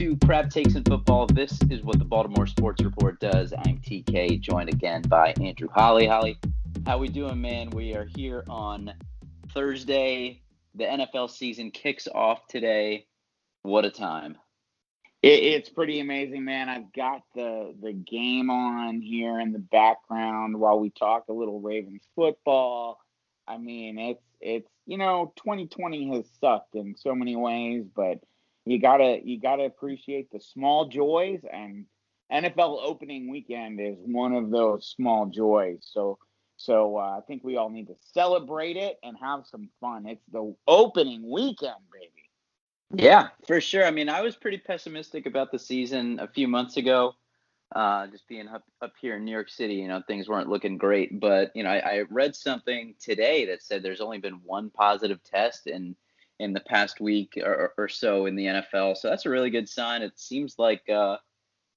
to Crab Takes in Football. This is what the Baltimore Sports Report does. I'm TK, joined again by Andrew Holly. Holly, how we doing, man? We are here on Thursday. The NFL season kicks off today. What a time! It, it's pretty amazing, man. I've got the the game on here in the background while we talk a little Ravens football. I mean, it's it's you know, 2020 has sucked in so many ways, but you gotta you gotta appreciate the small joys, and NFL opening weekend is one of those small joys. So so uh, I think we all need to celebrate it and have some fun. It's the opening weekend, baby. Yeah, for sure. I mean, I was pretty pessimistic about the season a few months ago. Uh, just being up, up here in New York City, you know, things weren't looking great. But, you know, I, I read something today that said there's only been one positive test in in the past week or, or so in the NFL. So that's a really good sign. It seems like, uh,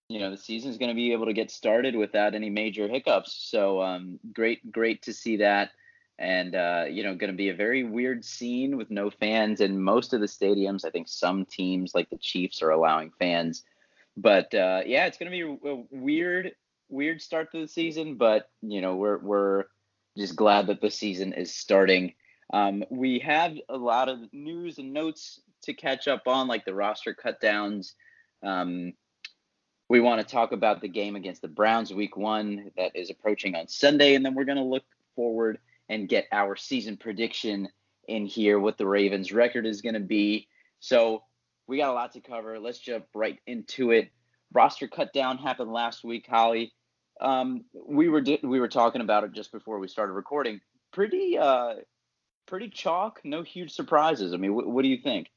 you know, the season's going to be able to get started without any major hiccups. So um, great, great to see that and uh, you know going to be a very weird scene with no fans in most of the stadiums i think some teams like the chiefs are allowing fans but uh, yeah it's going to be a weird weird start to the season but you know we're we're just glad that the season is starting um, we have a lot of news and notes to catch up on like the roster cut downs um, we want to talk about the game against the browns week one that is approaching on sunday and then we're going to look forward and get our season prediction in here, what the Ravens' record is going to be. So we got a lot to cover. Let's jump right into it. Roster cut down happened last week, Holly. Um, we were we were talking about it just before we started recording. Pretty uh, pretty chalk. No huge surprises. I mean, wh- what do you think?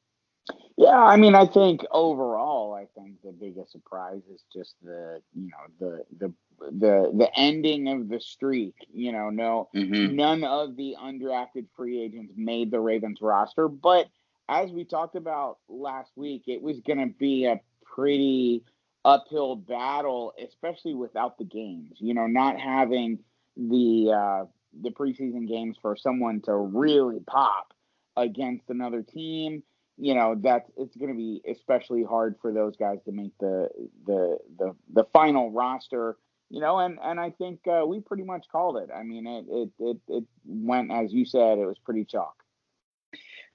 Yeah, I mean, I think overall, I think the biggest surprise is just the you know the the the the ending of the streak. You know, no mm-hmm. none of the undrafted free agents made the Ravens roster, but as we talked about last week, it was going to be a pretty uphill battle, especially without the games. You know, not having the uh, the preseason games for someone to really pop against another team you know that's it's going to be especially hard for those guys to make the the the the final roster you know and and i think uh, we pretty much called it. I mean it, it it it went as you said it was pretty chalk.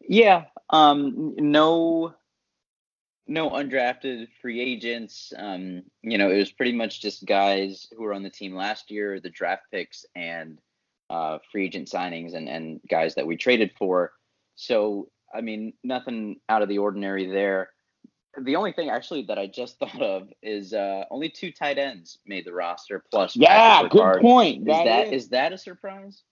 Yeah um no no undrafted free agents. Um you know it was pretty much just guys who were on the team last year the draft picks and uh free agent signings and and guys that we traded for so I mean, nothing out of the ordinary there. The only thing actually that I just thought of is uh, only two tight ends made the roster plus. Yeah, good point. Is that, that is, is that a surprise?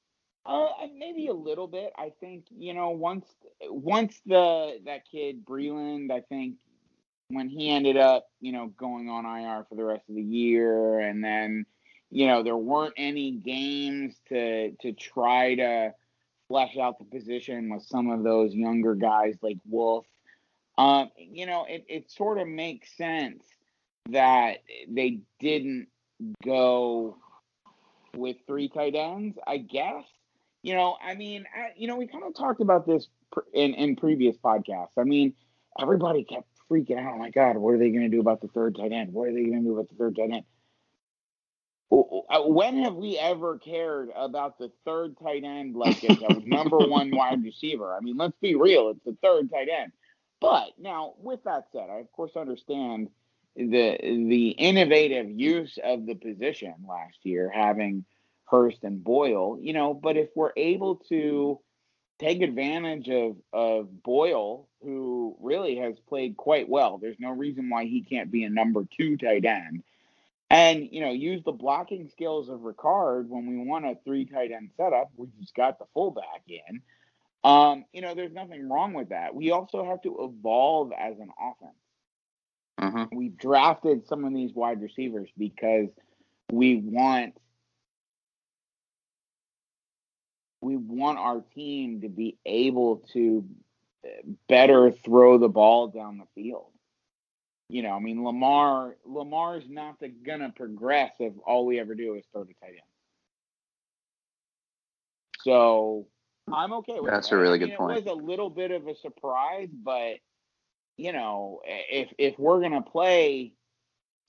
Uh, maybe a little bit. I think you know once once the that kid Breeland, I think when he ended up you know going on IR for the rest of the year, and then you know there weren't any games to to try to flesh out the position with some of those younger guys like Wolf. Um, you know, it, it sort of makes sense that they didn't go with three tight ends, I guess. You know, I mean, I, you know, we kind of talked about this in, in previous podcasts. I mean, everybody kept freaking out. Oh my God, what are they going to do about the third tight end? What are they going to do about the third tight end? Uh, when have we ever cared about the third tight end like a number one wide receiver? I mean, let's be real, it's the third tight end. But now, with that said, I of course understand the the innovative use of the position last year, having Hurst and Boyle. You know, but if we're able to take advantage of of Boyle, who really has played quite well, there's no reason why he can't be a number two tight end and you know use the blocking skills of Ricard when we want a three tight end setup. We just got the fullback in. Um, you know, there's nothing wrong with that. We also have to evolve as an offense. Mm-hmm. We've drafted some of these wide receivers because we want we want our team to be able to better throw the ball down the field you know, I mean, Lamar Lamar's not the, gonna progress if all we ever do is throw to tight end. So I'm okay with That's that. a really I mean, good point. It was a little bit of a surprise, but you know, if if we're gonna play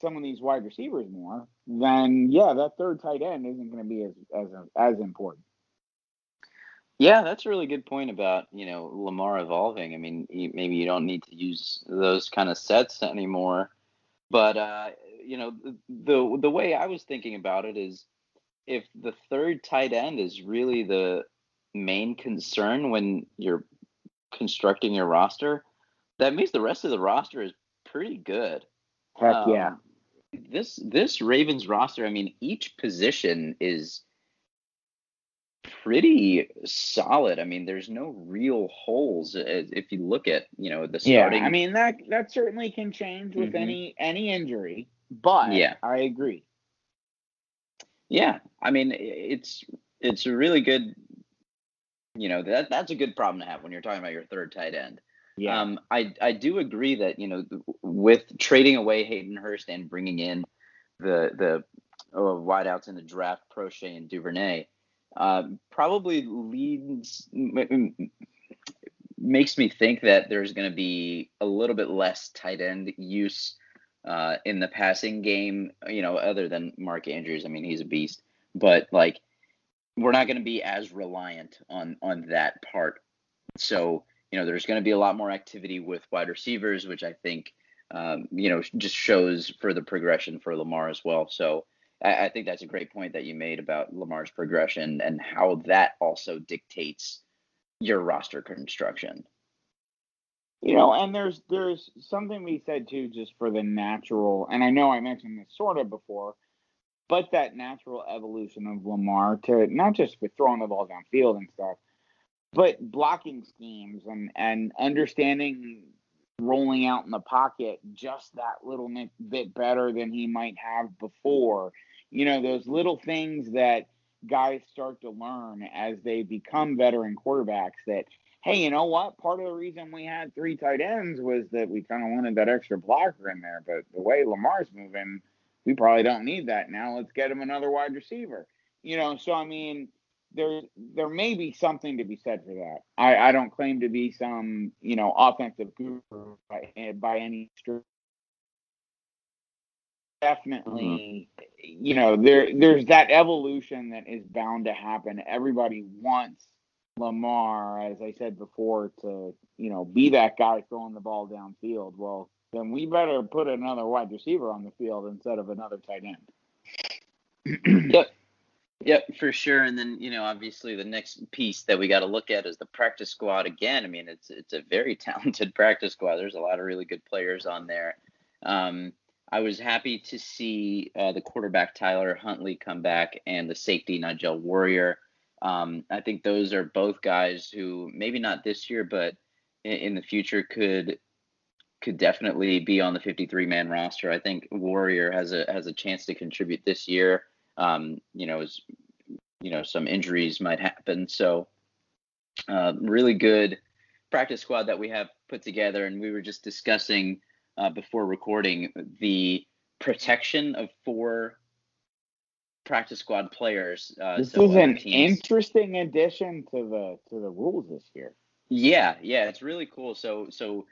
some of these wide receivers more, then yeah, that third tight end isn't going to be as as as important. Yeah, that's a really good point about you know Lamar evolving. I mean, maybe you don't need to use those kind of sets anymore, but uh, you know the the way I was thinking about it is if the third tight end is really the main concern when you're constructing your roster, that means the rest of the roster is pretty good. Heck um, yeah. This this Ravens roster, I mean, each position is pretty solid. I mean, there's no real holes if you look at you know the starting. Yeah, I mean that that certainly can change with mm-hmm. any any injury, but yeah, I agree. Yeah, I mean it's it's a really good. You know that that's a good problem to have when you're talking about your third tight end. Yeah. Um, I I do agree that you know with trading away Hayden Hurst and bringing in the the uh, wideouts in the draft, Proche and Duvernay, uh, probably leads makes me think that there's going to be a little bit less tight end use uh, in the passing game. You know, other than Mark Andrews, I mean, he's a beast, but like we're not going to be as reliant on on that part. So you know, there's going to be a lot more activity with wide receivers, which I think um, you know just shows for the progression for Lamar as well. So I, I think that's a great point that you made about Lamar's progression and how that also dictates your roster construction. You know, and there's there's something we said too, just for the natural, and I know I mentioned this sort of before, but that natural evolution of Lamar to not just with throwing the ball downfield and stuff, but blocking schemes and and understanding rolling out in the pocket just that little bit better than he might have before you know, those little things that guys start to learn as they become veteran quarterbacks that, hey, you know what? Part of the reason we had three tight ends was that we kind of wanted that extra blocker in there. But the way Lamar's moving, we probably don't need that now. Let's get him another wide receiver. You know, so I mean, there there may be something to be said for that. I, I don't claim to be some you know offensive guru by, by any stretch definitely mm-hmm. you know there there's that evolution that is bound to happen everybody wants lamar as i said before to you know be that guy throwing the ball downfield well then we better put another wide receiver on the field instead of another tight end yep Yep, for sure. And then, you know, obviously the next piece that we got to look at is the practice squad again. I mean, it's it's a very talented practice squad. There's a lot of really good players on there. Um, I was happy to see uh, the quarterback Tyler Huntley come back and the safety Nigel Warrior. Um, I think those are both guys who maybe not this year, but in, in the future could could definitely be on the 53 man roster. I think Warrior has a has a chance to contribute this year. Um, you know, as you know, some injuries might happen, so uh, really good practice squad that we have put together. And we were just discussing uh, before recording the protection of four practice squad players. Uh, this so is an teams... interesting addition to the to the rules this year. Yeah, yeah, it's really cool. So so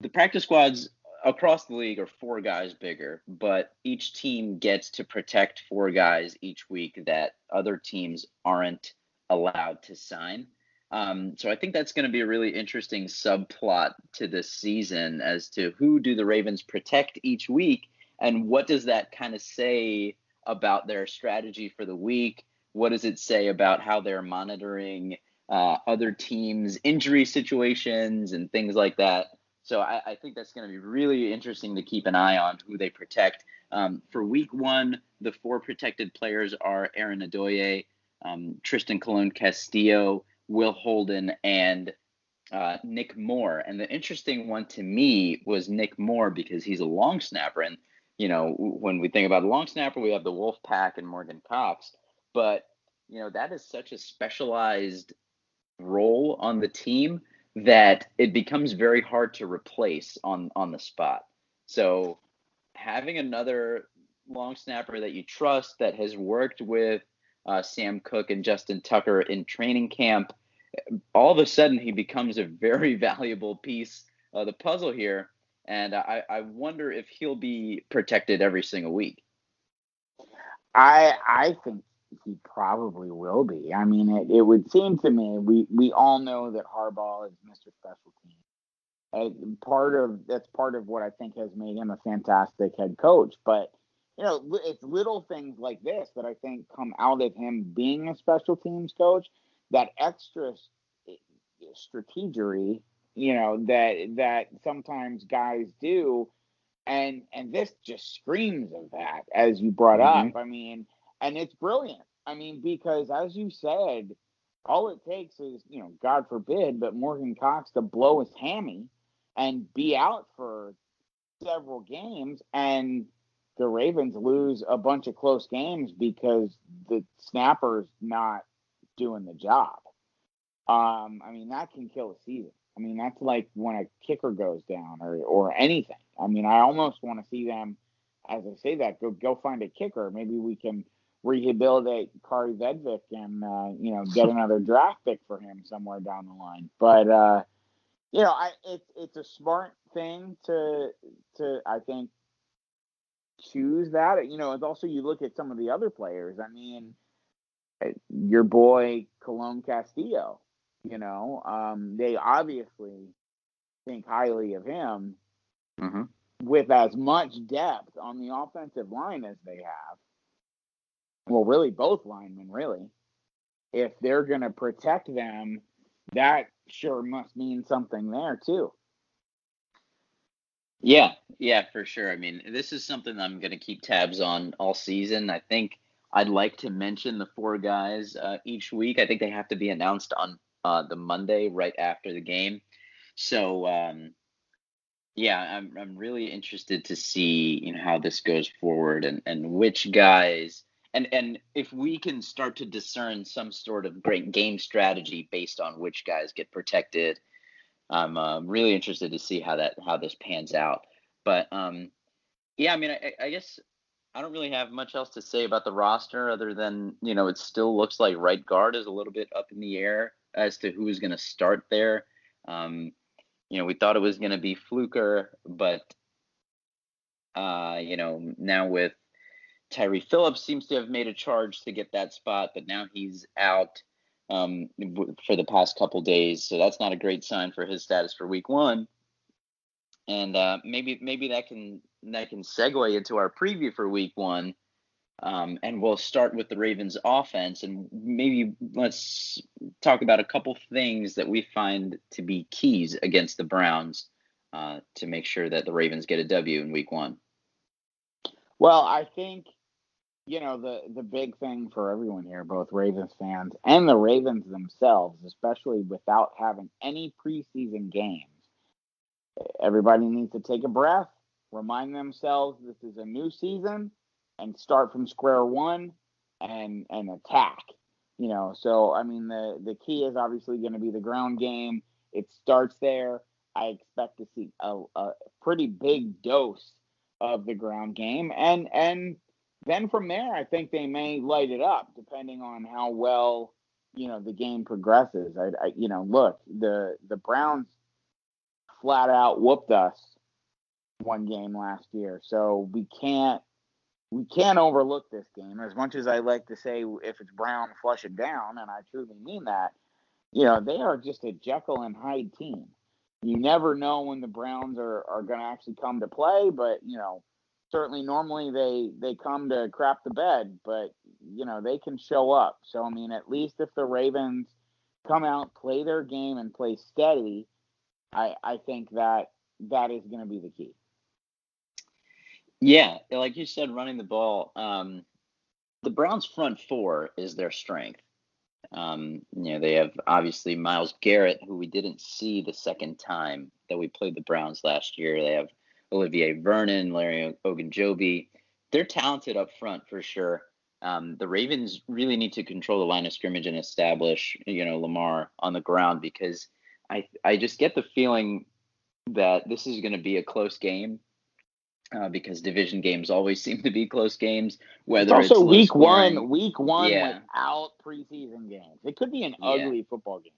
the practice squads across the league are four guys bigger, but each team gets to protect four guys each week that other teams aren't allowed to sign. Um, so I think that's going to be a really interesting subplot to this season as to who do the Ravens protect each week, and what does that kind of say about their strategy for the week? What does it say about how they're monitoring uh, other teams' injury situations and things like that? So I, I think that's going to be really interesting to keep an eye on who they protect. Um, for week one, the four protected players are Aaron Adeoye, um, Tristan Colon Castillo, Will Holden, and uh, Nick Moore. And the interesting one to me was Nick Moore because he's a long snapper. And, you know, when we think about a long snapper, we have the Wolf Pack and Morgan Cox. But, you know, that is such a specialized role on the team that it becomes very hard to replace on on the spot. So having another long snapper that you trust that has worked with uh, Sam Koch and Justin Tucker in training camp, all of a sudden he becomes a very valuable piece of the puzzle here, and I, I wonder if he'll be protected every single week. I I think he probably will be. I mean, it, it would seem to me we we all know that Harbaugh is Mr. Special Teams. And part of that's part of what I think has made him a fantastic head coach. But you know, it's little things like this that I think come out of him being a special teams coach. That extra strategery, you know, that that sometimes guys do, and and this just screams of that, as you brought mm-hmm. up. I mean, and it's brilliant. I mean, because as you said, all it takes is, you know, God forbid, but Morgan Cox to blow his hammy and be out for several games, and the Ravens lose a bunch of close games because the snapper's not doing the job. Um, I mean, that can kill a season. I mean, that's like when a kicker goes down or or anything. I mean, I almost want to see them, as I say that, go go find a kicker. Maybe we can rehabilitate Kaare Vedvik and uh, you know get another draft pick for him somewhere down the line. But uh, you know, I it's it's a smart thing to to I think choose that. You know, it's also you look at some of the other players. I mean, eh, your boy Colon Castillo. You know, um, they obviously think highly of him. Mm-hmm. With as much depth on the offensive line as they have, well, really both linemen, really. If they're going to protect them, that sure must mean something there too. Yeah, yeah, for sure. I mean, this is something I'm going to keep tabs on all season. I think I'd like to mention the four guys uh, each week. I think they have to be announced on uh, the Monday right after the game. So, um, yeah, I'm I'm really interested to see you know how this goes forward and and which guys and and if we can start to discern some sort of great game strategy based on which guys get protected i'm uh, really interested to see how that how this pans out. But um yeah i mean I, I guess i don't really have much else to say about the roster other than you know it still looks like right guard is a little bit up in the air as to who's going to start there. Um you know we thought it was going to be fluker but uh you know now with Tyre Phillips seems to have made a charge to get that spot, but now he's out um, for the past couple days, so that's not a great sign for his status for Week One. And uh, maybe maybe that can that can segue into our preview for Week One, um, and we'll start with the Ravens' offense, and maybe let's talk about a couple things that we find to be keys against the Browns uh, to make sure that the Ravens get a W in Week One. Well, I think you know the the big thing for everyone here, both Ravens fans and the Ravens themselves, especially without having any preseason games. Everybody needs to take a breath, remind themselves this is a new season, and start from square one and and attack. You know, so I mean the the key is obviously going to be the ground game. It starts there. I expect to see a, a pretty big dose of the ground game and and then from there, I think they may light it up depending on how well you know the game progresses. I, I you know, look the the Browns flat out whooped us one game last year, so we can't we can't overlook this game. As much as I like to say, if it's Brown, flush it down, and I truly mean that. You know, they are just a Jekyll and Hyde team. You never know when the Browns are, are going to actually come to play, but you know, certainly normally they they come to crap the bed, but you know they can show up. So I mean, at least if the Ravens come out, play their game, and play steady, I I think that that is going to be the key. Yeah, like you said, running the ball. Um, the Browns' front four is their strength. Um, you know, they have obviously Myles Garrett, who we didn't see the second time that we played the Browns last year. They have Olivier Vernon, Larry Ogunjobi. They're talented up front for sure. Um, the Ravens really need to control the line of scrimmage and establish, you know, Lamar on the ground because I I just get the feeling that this is going to be a close game uh, because division games always seem to be close games. Whether it's also it's week scoring, one, week one yeah. without preseason games, it could be an ugly yeah. football game.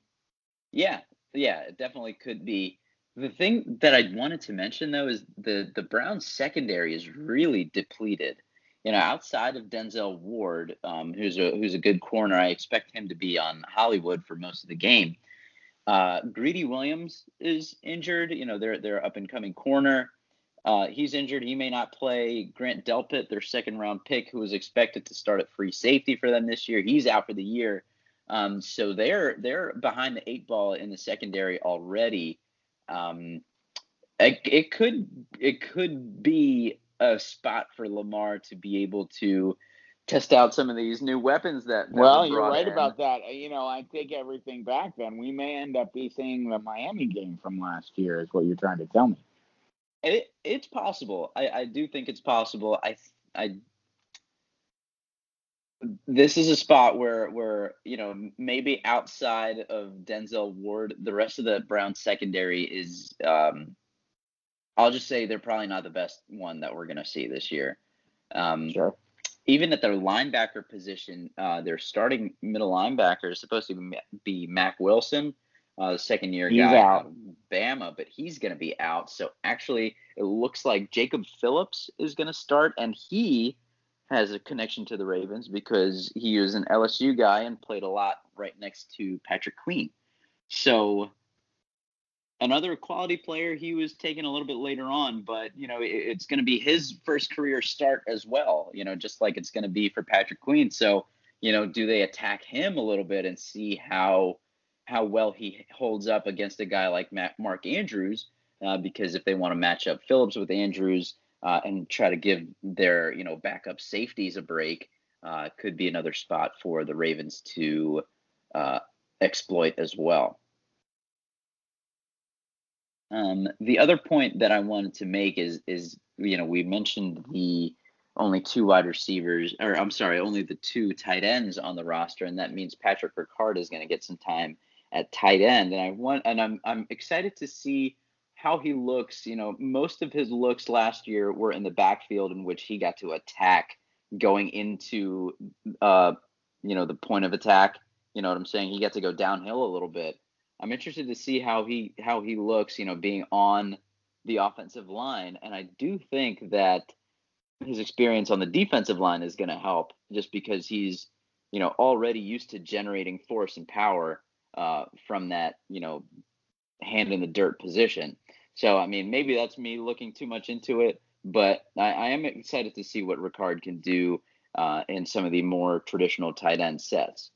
Yeah, yeah, it definitely could be The thing that I wanted to mention though is the the Browns secondary is really depleted. You know, outside of Denzel Ward, um, who's a who's a good corner, I expect him to be on Hollywood for most of the game. Uh, Greedy Williams is injured. You know, they're they're up and coming corner. Uh, he's injured. He may not play. Grant Delpit, their second round pick, who was expected to start at free safety for them this year, he's out for the year. Um, so they're they're behind the eight ball in the secondary already. Um, it, it could it could be a spot for Lamar to be able to test out some of these new weapons that. that well, you're right in. about that. You know, I take everything back. Then we may end up be seeing the Miami game from last year. Is what you're trying to tell me? It, it's possible. I, I do think it's possible. I I this is a spot where where you know maybe outside of Denzel Ward, the rest of the Brown secondary is. Um, I'll just say they're probably not the best one that we're going to see this year. Um, sure. Even at their linebacker position, uh, their starting middle linebacker is supposed to be Mack Wilson, uh, the second year he's guy out. of Bama, but he's going to be out. So actually, it looks like Jacob Phillips is going to start, and he has a connection to the Ravens because he was an LSU guy and played a lot right next to Patrick Queen. So another quality player. He was taken a little bit later on, but you know it, it's going to be his first career start as well. You know, just like it's going to be for Patrick Queen. So you know, do they attack him a little bit and see how how well he holds up against a guy like Mark Andrews? Uh, because if they want to match up Phillips with Andrews uh, and try to give their you know backup safeties a break, uh, could be another spot for the Ravens to uh, exploit as well. Um, the other point that I wanted to make is is you know we mentioned the only two wide receivers, or I'm sorry, only the two tight ends on the roster, and that means Patrick Ricard is going to get some time at tight end, and I want and I'm I'm excited to see how he looks. You know, most of his looks last year were in the backfield in which he got to attack going into uh you know the point of attack. You know what I'm saying? He got to go downhill a little bit I'm interested to see how he how he looks, you know, being on the offensive line, and I do think that his experience on the defensive line is going to help, just because he's, you know, already used to generating force and power uh, from that, you know, hand in the dirt position. So I mean, maybe that's me looking too much into it, but I, I am excited to see what Ricard can do uh, in some of the more traditional tight end sets.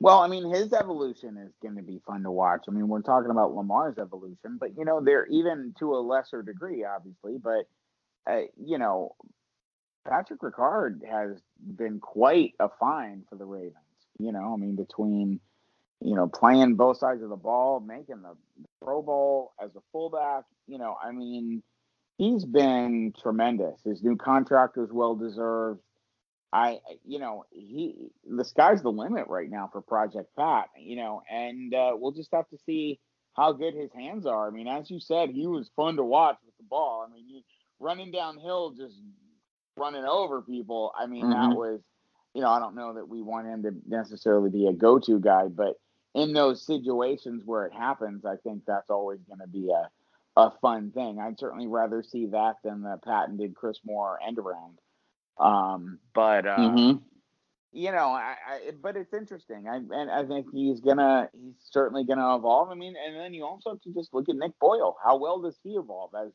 Well, I mean, his evolution is going to be fun to watch. I mean, we're talking about Lamar's evolution, but you know, they're even to a lesser degree, obviously. But uh, you know, Patrick Ricard has been quite a find for the Ravens. You know, I mean, between you know playing both sides of the ball, making the Pro Bowl as a fullback, you know, I mean, he's been tremendous. His new contract was well deserved. I, you know, he the sky's the limit right now for Project Pat, you know, and uh, we'll just have to see how good his hands are. I mean, as you said, he was fun to watch with the ball. I mean, he running downhill, just running over people. I mean, mm-hmm. that was, you know, I don't know that we want him to necessarily be a go-to guy, but in those situations where it happens, I think that's always going to be a a fun thing. I'd certainly rather see that than the patented Chris Moore end around. Um, but uh, mm-hmm. you know, I, I, but it's interesting. I and I think he's gonna he's certainly gonna evolve. I mean, and then you also have to just look at Nick Boyle. How well does he evolve? As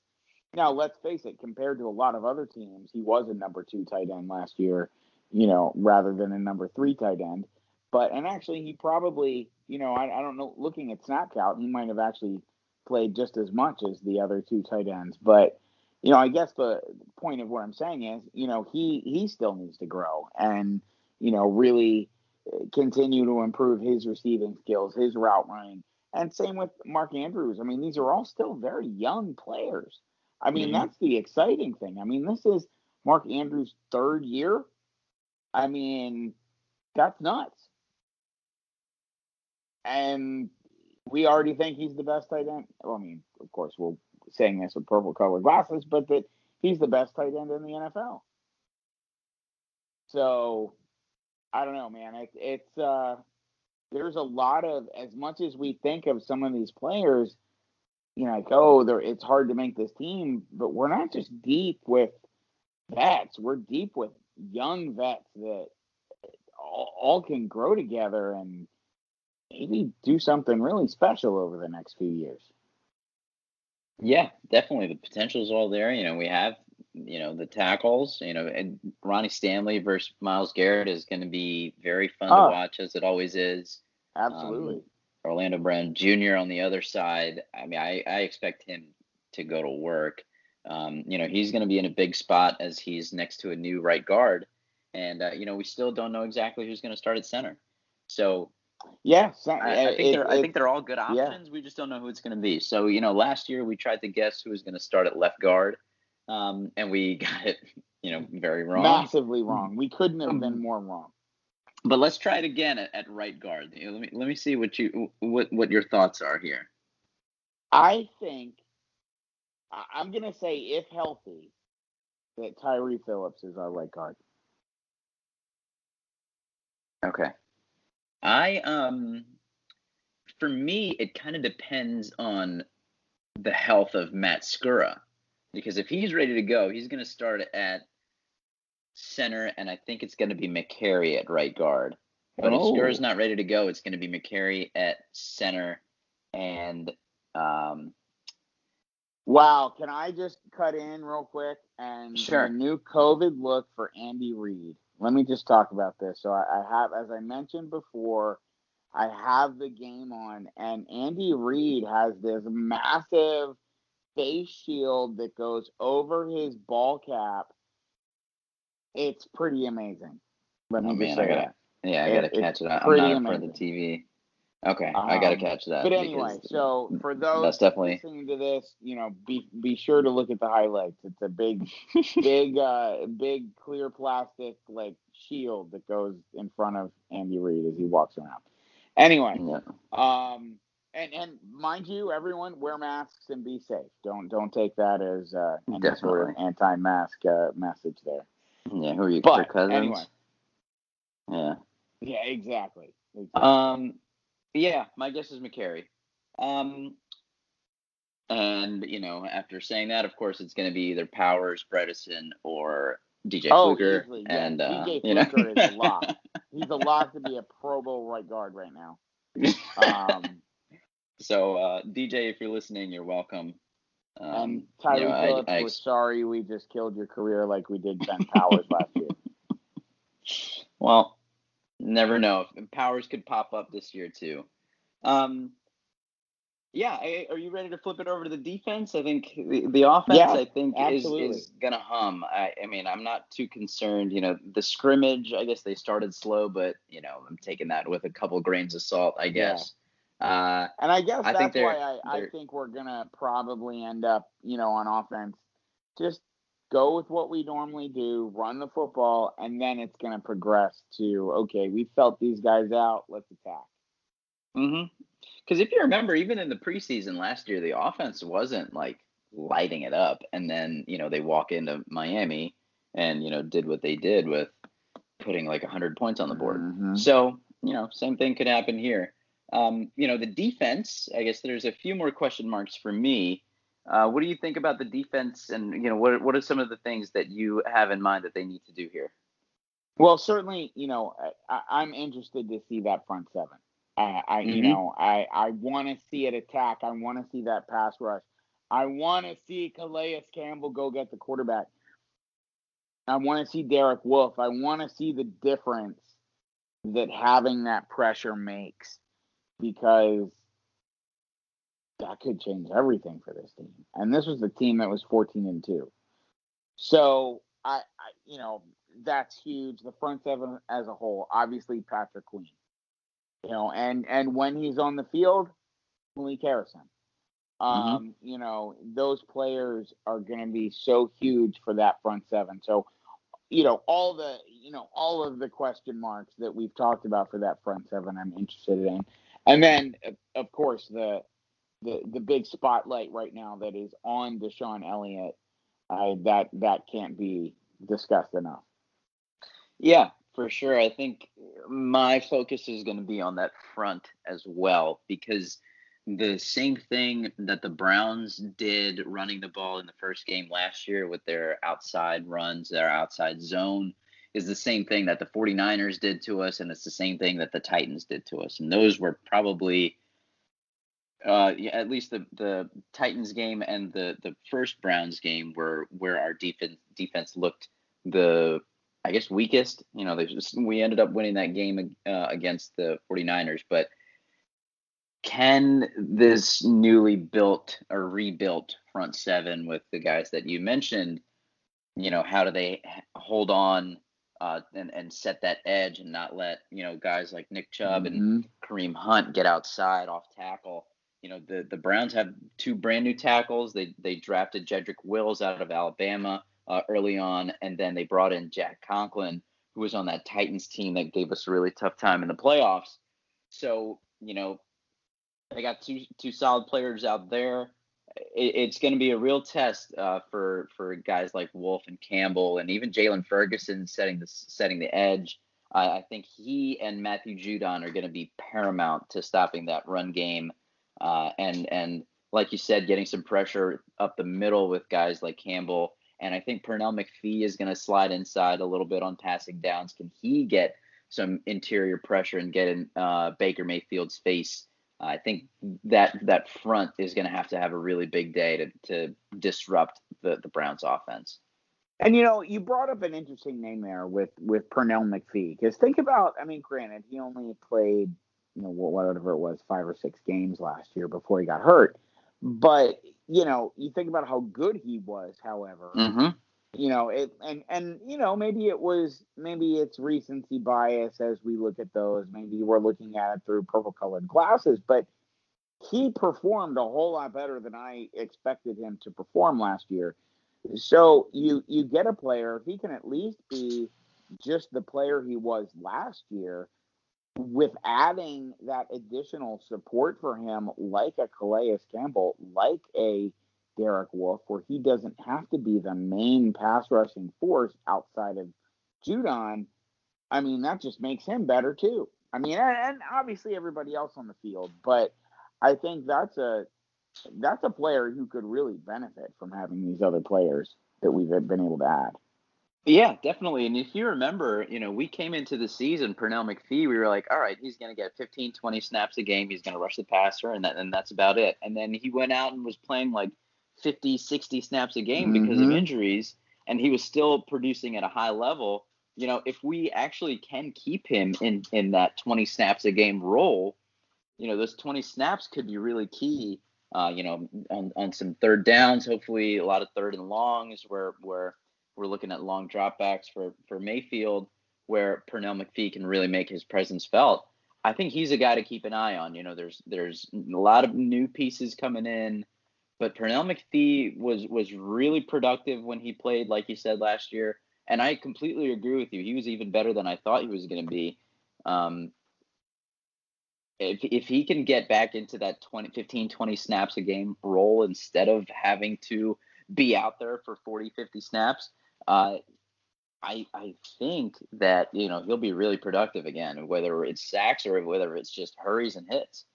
now, let's face it, compared to a lot of other teams, he was a number two tight end last year. You know, rather than a number three tight end. But and actually, he probably, you know, I, I don't know. Looking at snap count, he might have actually played just as much as the other two tight ends. But you know, I guess the point of what I'm saying is, you know, he he still needs to grow and you know really uh, continue to improve his receiving skills, his route running, and same with Mark Andrews. I mean, these are all still very young players. I mean, mm-hmm. that's the exciting thing. I mean, this is Mark Andrews' third year. I mean, that's nuts. And we already think he's the best tight end. Well, I mean, of course, we're saying this with purple colored glasses, but that he's the best tight end in the NFL. So I don't know, man. It, it's uh, there's a lot of as much as we think of some of these players, you know, like, oh, there, it's hard to make this team, but we're not just deep with vets. We're deep with young vets that all, all can grow together and maybe do something really special over the next few years. Yeah, definitely. The potential is all there. You know, we have, you know, the tackles, you know, and Ronnie Stanley versus Myles Garrett is going to be very fun oh, to watch, as it always is. Absolutely. Um, Orlando Brown Jr. on the other side. I mean, I, I expect him to go to work. Um, you know, he's going to be in a big spot as he's next to a new right guard. And, uh, you know, we still don't know exactly who's going to start at center. So, yeah, I, I, think it, they're, it, I think they're all good options. Yeah. We just don't know who it's going to be. So, you know, last year we tried to guess who was going to start at left guard, um, and we got it, you know, very wrong. Massively wrong. We couldn't have been more wrong. But let's try it again at, at right guard. Let me let me see what you what what your thoughts are here. I think I'm gonna say if healthy, that Tyre Phillips is our right guard. Okay. I um for me it kind of depends on the health of Matt Skura. Because if he's ready to go, he's gonna start at center, and I think it's going to be Mekari at right guard. But oh. if Skura's not ready to go, it's going to be Mekari at center, and um. Wow, can I just cut in real quick and sure. new COVID look for Andy Reid? Let me just talk about this. So I, I have, as I mentioned before, I have the game on, and Andy Reid has this massive face shield that goes over his ball cap it's pretty amazing. Let me oh, man, I gotta, that. Yeah, I gotta catch it. I'm not in front of the TV. Okay, um, I gotta um, catch that. But anyway, so for those that's definitely listening to this, you know, be be sure to look at the highlights. It's a big, big, uh, big clear plastic like shield that goes in front of Andy Reid as he walks around. Anyway, yeah. um, and and mind you, everyone wear masks and be safe. Don't don't take that as uh, any sort of anti-mask uh, message there. Yeah, who are you, but, Kirk Cousins? Anyway. Yeah. Yeah, exactly. exactly. Um, yeah, my guess is Mekari. Um, and you know, after saying that, of course, it's going to be either Powers, Bredeson, or DJ oh, Fluker. Easily, yeah. And uh, DJ you Fluker know? is a lock. He's a lock to be a Pro Bowl right guard right now. Um, so uh, DJ, if you're listening, you're welcome. Um, and Tyre you know, Phillips, I, I, we're sorry we just killed your career like we did Ben Powers last year. Well, never know. If powers could pop up this year too. Um, yeah, are you ready to flip it over to the defense? I think the, the offense, yeah, I think, is, is gonna hum. I, I mean, I'm not too concerned. You know, the scrimmage, I guess they started slow, but you know, I'm taking that with a couple grains of salt, I guess. Uh, and I guess I that's why I, I think we're gonna probably end up, you know, on offense, just go with what we normally do, run the football, and then it's gonna progress to okay, we felt these guys out, let's attack. Mm-hmm. Because if you remember, even in the preseason last year, the offense wasn't like lighting it up, and then you know they walk into Miami and you know did what they did with putting like 100 points on the board. Mm-hmm. So you know, same thing could happen here. Um, you know, the defense, I guess there's a few more question marks for me. Uh, what do you think about the defense and, you know, what, what are some of the things that you have in mind that they need to do here? Well, certainly, you know, I, am interested to see that front seven. Uh, I, mm-hmm. you know, I, I want to see it attack. I want to see that pass rush. I want to see Calais Campbell go get the quarterback. I want to see Derek Wolfe. I want to see the difference that having that pressure makes because that could change everything for this team. And this was the team that was 14 and 2. So I, I you know, that's huge. The front seven as a whole, obviously Patrick Queen. You know, and and when he's on the field, Malik Harrison. Mm-hmm. Um, mm-hmm. you know, those players are gonna be so huge for that front seven. So, you know, all the you know, all of the question marks that we've talked about for that front seven I'm interested in. And then, of course, the the the big spotlight right now that is on DeShon Elliott, that that can't be discussed enough. Yeah, for sure. I think my focus is going to be on that front as well because the same thing that the Browns did running the ball in the first game last year with their outside runs, their outside zone is the same thing that the 49ers did to us and it's the same thing that the Titans did to us. And those were probably uh, at least the the Titans game and the the first Browns game were where our defense defense looked the I guess weakest. You know, just, we ended up winning that game uh, against the 49ers, but can this newly built or rebuilt front seven with the guys that you mentioned, you know, how do they hold on uh, and and set that edge and not let you know guys like Nick Chubb mm-hmm. and Kareem Hunt get outside off tackle? You know, the the Browns have two brand new tackles. They they drafted Jedrick Wills out of Alabama uh, early on, and then they brought in Jack Conklin, who was on that Titans team that gave us a really tough time in the playoffs. So you know, they got two two solid players out there. It, it's going to be a real test uh, for for guys like Wolfe and Campbell, and even Jaylon Ferguson setting the setting the edge. Uh, I think he and Matthew Judon are going to be paramount to stopping that run game, uh, and and like you said, getting some pressure up the middle with guys like Campbell. And I think Pernell McPhee is going to slide inside a little bit on passing downs. Can he get some interior pressure and get in uh, Baker Mayfield's face? I think that that front is going to have to have a really big day to to disrupt the the Browns offense. And you know, you brought up an interesting name there with with Pernell McPhee because think about, I mean, granted, he only played you know whatever it was five or six games last year before he got hurt, but you know, you think about how good he was. However, mm-hmm. you know it and and you know maybe it was maybe it's recency bias as we look at those. Maybe we're looking at it through purple colored glasses but he performed a whole lot better than i expected him to perform last year. So you you get a player if he can at least be just the player he was last year with adding that additional support for him like a calais campbell like a Derek Wolfe, where he doesn't have to be the main pass rushing force outside of Judon, I mean, that just makes him better too. I mean, and, obviously everybody else on the field, but I think that's a that's a player who could really benefit from having these other players that we've been able to add. Yeah, definitely. And if you remember, you know, we came into the season, Pernell McPhee, we were like, all right, he's going to get 15, 20 snaps a game. He's going to rush the passer, and, that, and that's about it. And then he went out and was playing like 50, 60 snaps a game because mm-hmm. of injuries, and he was still producing at a high level. You know, if we actually can keep him in in that 20 snaps a game role, you know, those 20 snaps could be really key. Uh, you know, on, on some third downs, hopefully a lot of third and longs where where we're looking at long dropbacks for for Mayfield, where Pernell McPhee can really make his presence felt. I think he's a guy to keep an eye on. You know, there's there's a lot of new pieces coming in. But Pernell McPhee was was really productive when he played, like you said last year. And I completely agree with you. He was even better than I thought he was going to be. Um, if, if he can get back into that 20, 15, 20 snaps a game role instead of having to be out there for 40, 50 snaps, uh, I, I think that, you know, he'll be really productive again, whether it's sacks or whether it's just hurries and hits.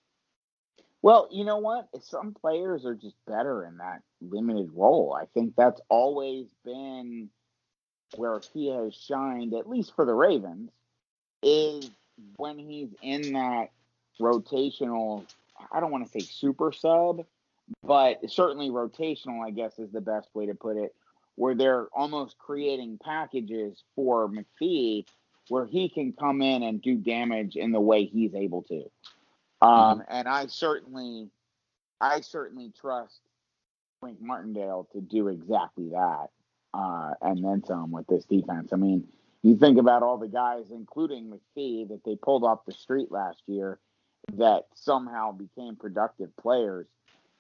Well, you know what? Some players are just better in that limited role. I think that's always been where he has shined, at least for the Ravens, is when he's in that rotational. I don't want to say super sub, but certainly rotational, I guess is the best way to put it, where they're almost creating packages for McPhee where he can come in and do damage in the way he's able to. Um, mm-hmm. and I certainly, I certainly trust Wink Martindale to do exactly that, uh, and then some with this defense. I mean, you think about all the guys, including McPhee, that they pulled off the street last year, that somehow became productive players.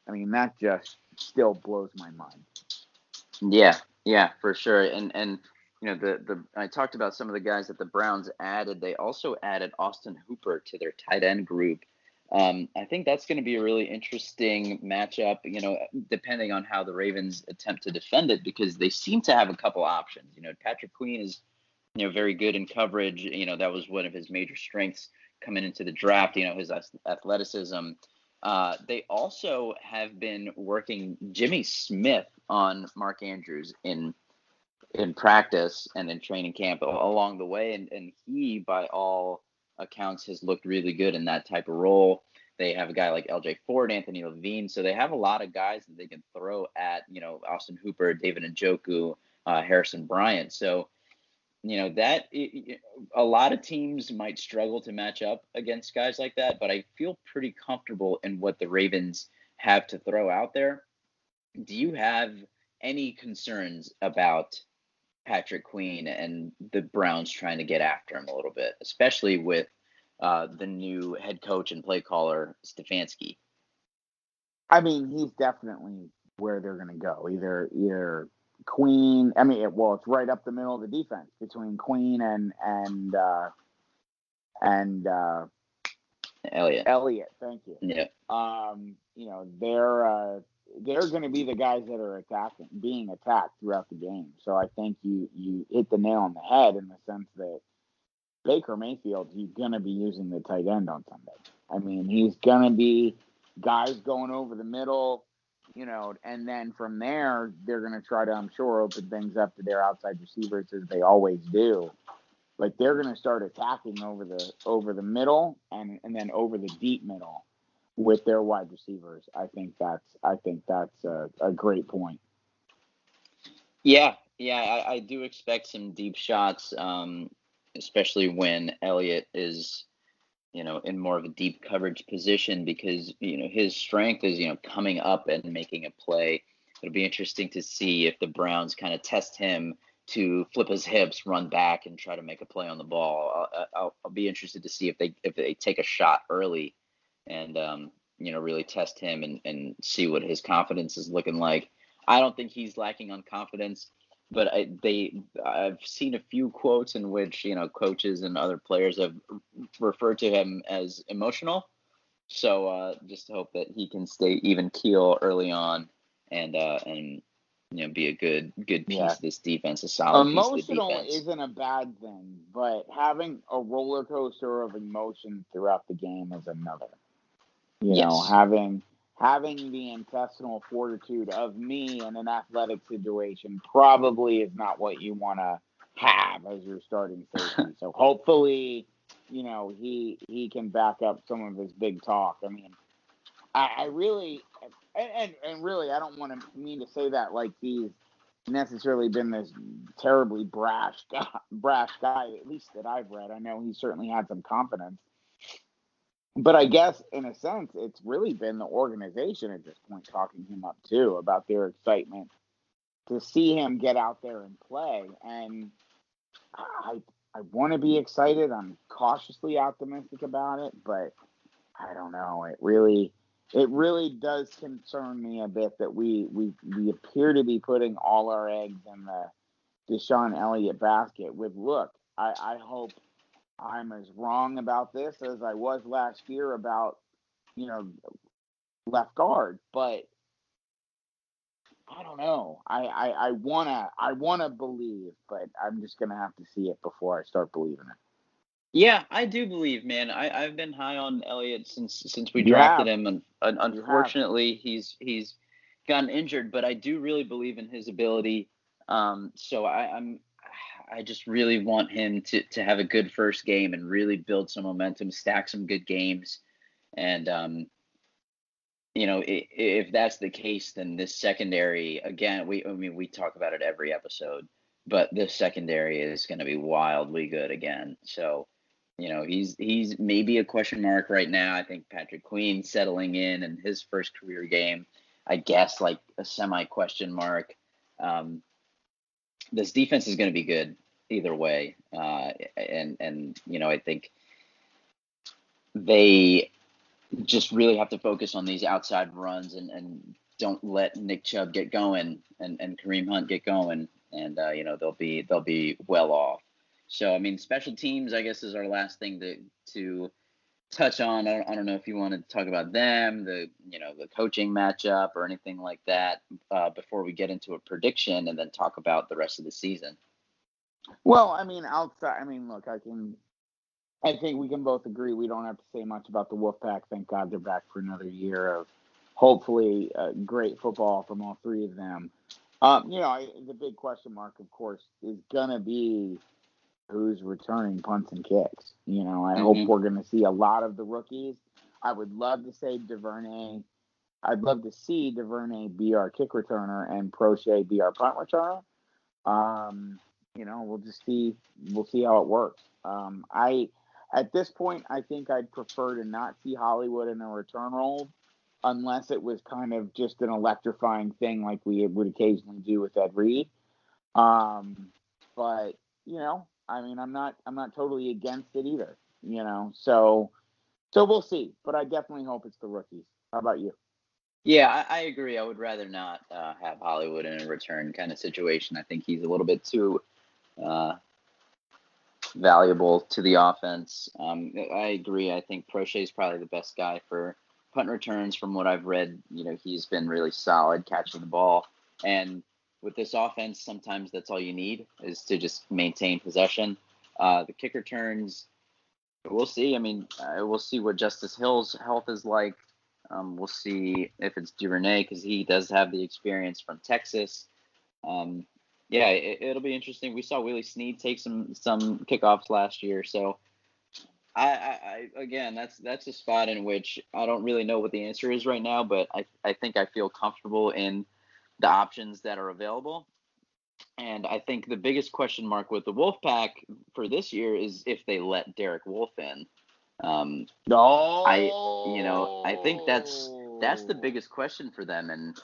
I mean, that just still blows my mind. Yeah, yeah, for sure. And and you know the the I talked about some of the guys that the Browns added. They also added Austin Hooper to their tight end group. Um, I think that's going to be a really interesting matchup, you know, depending on how the Ravens attempt to defend it, because they seem to have a couple options. You know, Patrick Queen is, you know, very good in coverage. You know, that was one of his major strengths coming into the draft, you know, his athleticism. Uh, they also have been working Jimmy Smith on Mark Andrews in in practice and in training camp along the way, and, and he, by all accounts, has looked really good in that type of role. They have a guy like LJ Fort, Anthony Levine, so they have a lot of guys that they can throw at, you know, Austin Hooper, David Njoku, uh, Harrison Bryant. So you know that it, a lot of teams might struggle to match up against guys like that, but I feel pretty comfortable in what the Ravens have to throw out there. Do you have any concerns about Patrick Queen and the Browns trying to get after him a little bit, especially with uh, the new head coach and play caller Stefanski? I mean, he's definitely where they're going to go. Either either Queen. I mean, well, it's right up the middle of the defense between Queen and and uh, and uh, Elliot. Elliott, thank you. Yeah. Um, you know, they're uh, they're going to be the guys that are attacking, being attacked throughout the game. So I think you you hit the nail on the head in the sense that Baker Mayfield, he's going to be using the tight end on Sunday. I mean, he's going to be guys going over the middle you know, and then from there, they're going to try to, I'm sure, open things up to their outside receivers as they always do. Like they're going to start attacking over the over the middle and and then over the deep middle with their wide receivers. I think that's I think that's a, a great point. Yeah, yeah, I, I do expect some deep shots, um, especially when Elliott is you know, in more of a deep coverage position because, you know, his strength is, you know, coming up and making a play. It'll be interesting to see if the Browns kind of test him to flip his hips, run back, and try to make a play on the ball. I'll, I'll, I'll be interested to see if they if they take a shot early, and um, you know really test him and and see what his confidence is looking like. I don't think he's lacking on confidence but I, they I've seen a few quotes in which you know coaches and other players have referred to him as emotional. So uh, just hope that he can stay even keel early on and uh, and you know be a good good piece yeah. of this defense, a solid emotional isn't a bad thing, but having a roller coaster of emotion throughout the game is another. You yes. know, having having the intestinal fortitude of me in an athletic situation probably is not what you want to have as your starting safety. so hopefully, you know, he he can back up some of his big talk. I mean, I, I really and, and, and really I don't want to mean to say that like he's necessarily been this terribly brash guy, brash guy at least that I've read. I know he certainly had some confidence but I guess in a sense, it's really been the organization at this point talking him up too about their excitement to see him get out there and play. And I I want to be excited. I'm cautiously optimistic about it, but I don't know. It really it really does concern me a bit that we we we appear to be putting all our eggs in the DeShon Elliott basket. With look, I I hope I'm as wrong about this as I was last year about, you know, left guard. But I don't know. I, I, I wanna I wanna believe, but I'm just gonna have to see it before I start believing it. Yeah, I do believe, man. I, I've been high on Elliott since since we drafted him, and, and unfortunately, he's he's gotten injured. But I do really believe in his ability. Um, so I, I'm I just really want him to to have a good first game and really build some momentum, stack some good games, and um, you know, if, that's the case, then this secondary again, we I mean we talk about it every episode, but this secondary is going to be wildly good again. So, you know, he's he's maybe a question mark right now. I think Patrick Queen settling in and his first career game, I guess like a semi question mark. Um, this defense is going to be good either way, uh, and and you know I think they just really have to focus on these outside runs and and don't let Nick Chubb get going and and Kareem Hunt get going, and uh, you know they'll be they'll be well off. So I mean, special teams I guess is our last thing to to touch on. I don't, I don't know if you want to talk about them, the you know the coaching matchup or anything like that uh, before we get into a prediction and then talk about the rest of the season. Well, I mean, outside. I mean, look, I can I think we can both agree we don't have to say much about the Wolfpack. Thank God they're back for another year of hopefully uh, great football from all three of them. Um, you know, I, the big question mark, of course, is gonna be who's returning punts and kicks. You know, I mm-hmm. hope we're gonna see a lot of the rookies. I would love to say Duvernay. I'd love to see Duvernay be our kick returner and Proche be our punt returner. Um, you know, we'll just see. We'll see how it works. Um, I at this point, I think I'd prefer to not see Hollywood in a return role unless it was kind of just an electrifying thing like we would occasionally do with Ed Reed. Um, but you know, I mean, I'm not I'm not totally against it either. You know, so so we'll see. But I definitely hope it's the rookies. How about you? Yeah, I, I agree. I would rather not uh, have Hollywood in a return kind of situation. I think he's a little bit too uh, valuable to the offense. Um, I agree. I think Proche is probably the best guy for punt returns. From what I've read, you know, he's been really solid catching the ball. And with this offense, sometimes that's all you need is to just maintain possession. Uh, the kicker turns. we'll see. I mean, uh, we'll see what Justice Hill's health is like. Um, we'll see if it's Duvernay because he does have the experience from Texas. Um, yeah, it, will be interesting. We saw Willie Snead take some some kickoffs last year, so I, I, again, that's that's a spot in which I don't really know what the answer is right now, but I I think I feel comfortable in the options that are available. And I think the biggest question mark with the Wolfpack for this year is if they let Derek Wolfe in. Um, no, I you know I think that's that's the biggest question for them, and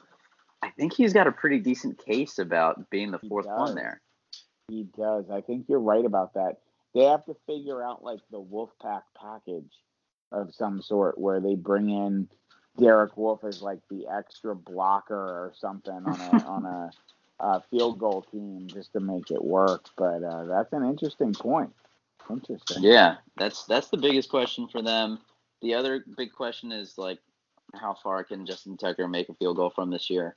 I think he's got a pretty decent case about being the fourth one there. He does. I think you're right about that. They have to figure out like the Wolfpack package of some sort where they bring in Derek Wolfe as like the extra blocker or something on a on a, a, field goal team just to make it work. But uh, that's an interesting point. Interesting. Yeah, that's that's the biggest question for them. The other big question is like, how far can Justin Tucker make a field goal from this year?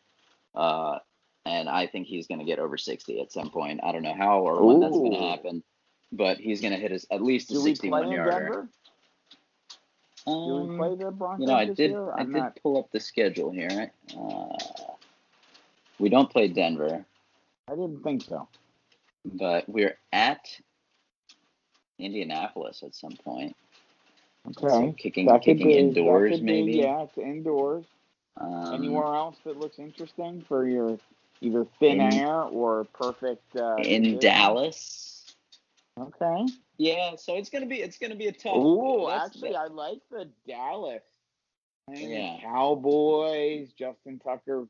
Uh, and I think he's going to get over 60 at some point. I don't know how or when Ooh. that's going to happen, but he's going to hit his at least a 61 yarder. Um, Do we play the Broncos you know, I did. I did not... pull up the schedule here. Uh, we don't play Denver. I didn't think so. But we're at Indianapolis at some point. Okay. So kicking, kicking be, indoors, maybe. Yeah, it's indoors. Um, Anywhere else that looks interesting for your either thin in, air or perfect? Uh, in Dallas. Okay. Yeah, so it's gonna be it's gonna be a tough. Ooh, actually, I like the Dallas. Yeah. Cowboys. Justin Tucker,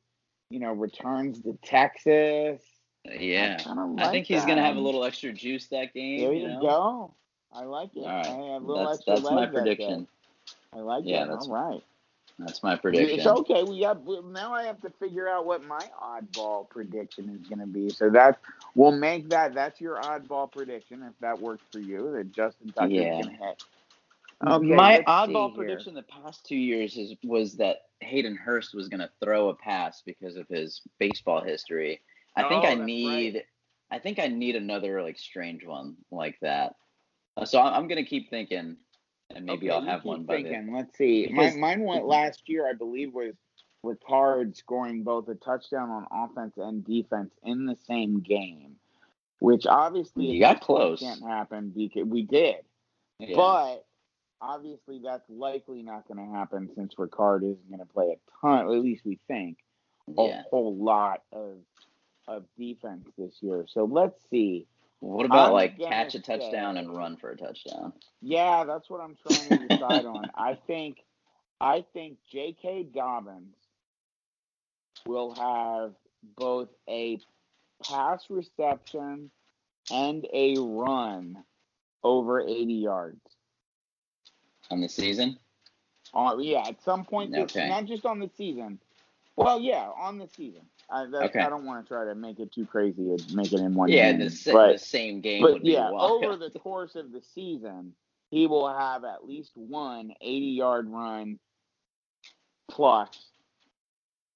you know, returns to Texas. Yeah, I, like I think he's gonna have a little extra juice that game. There you, know? go. I like it. All right. I have a little that's, extra that's my prediction. I like yeah, it. That's, All right. That's my prediction. It's okay. We have now. I have to figure out what my oddball prediction is going to be. So that we'll make that. That's your oddball prediction if that works for you. That Justin Tucker yeah. to hit. Okay, my oddball prediction the past two years is was that Hayden Hurst was going to throw a pass because of his baseball history. I think oh, I need. Right. I think I need another like strange one like that. Uh, so I'm, I'm going to keep thinking and maybe okay, I'll have one by then. Let's see. Mine, mine went last year, I believe, was Ricard scoring both a touchdown on offense and defense in the same game, which obviously you got close. Can't happen because we did, yeah. but obviously that's likely not going to happen since Ricard isn't going to play a ton. At least we think a yeah. whole lot of of defense this year. So let's see. What about I'm like catch a touchdown say, and run for a touchdown? Yeah, that's what I'm trying to decide on. I think I think J.K. Dobbins will have both a pass reception and a run over 80 yards on the season. Uh, yeah, at some point, okay. not just on the season. Well, yeah, on the season. I, okay. I don't want to try to make it too crazy and make it in one yeah, game. Yeah, the, but, the same game. But yeah, over the course of the season, he will have at least one 80 yard run plus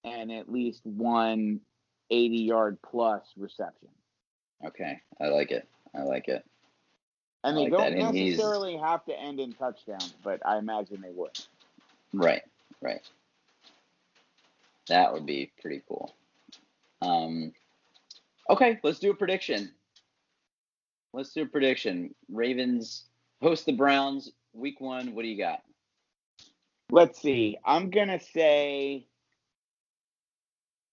and at least one 80 yard plus reception. Okay, I like it. I like it. And I they like don't necessarily have to end in touchdowns, but I imagine they would. Right, right. That would be pretty cool. Um, okay, let's do a prediction. Let's do a prediction. Ravens host the Browns week one. What do you got? Let's see. I'm gonna say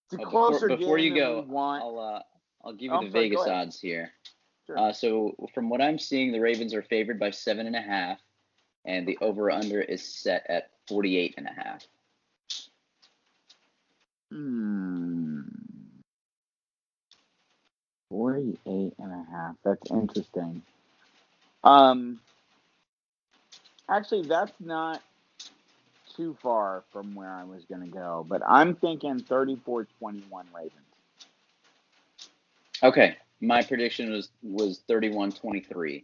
it's a Oh, before- closer before game you go. I'll uh, I'll give you Oh, the sorry, Vegas odds here. Sure. Uh, so from what I'm seeing, the Ravens are favored by seven and a half, and the over under is set at 48 and a half. Hmm. 48 and a half. That's interesting. Um, actually, that's not too far from where I was going to go, but I'm thinking 34 21 Ravens. Okay, my prediction was was 31-23.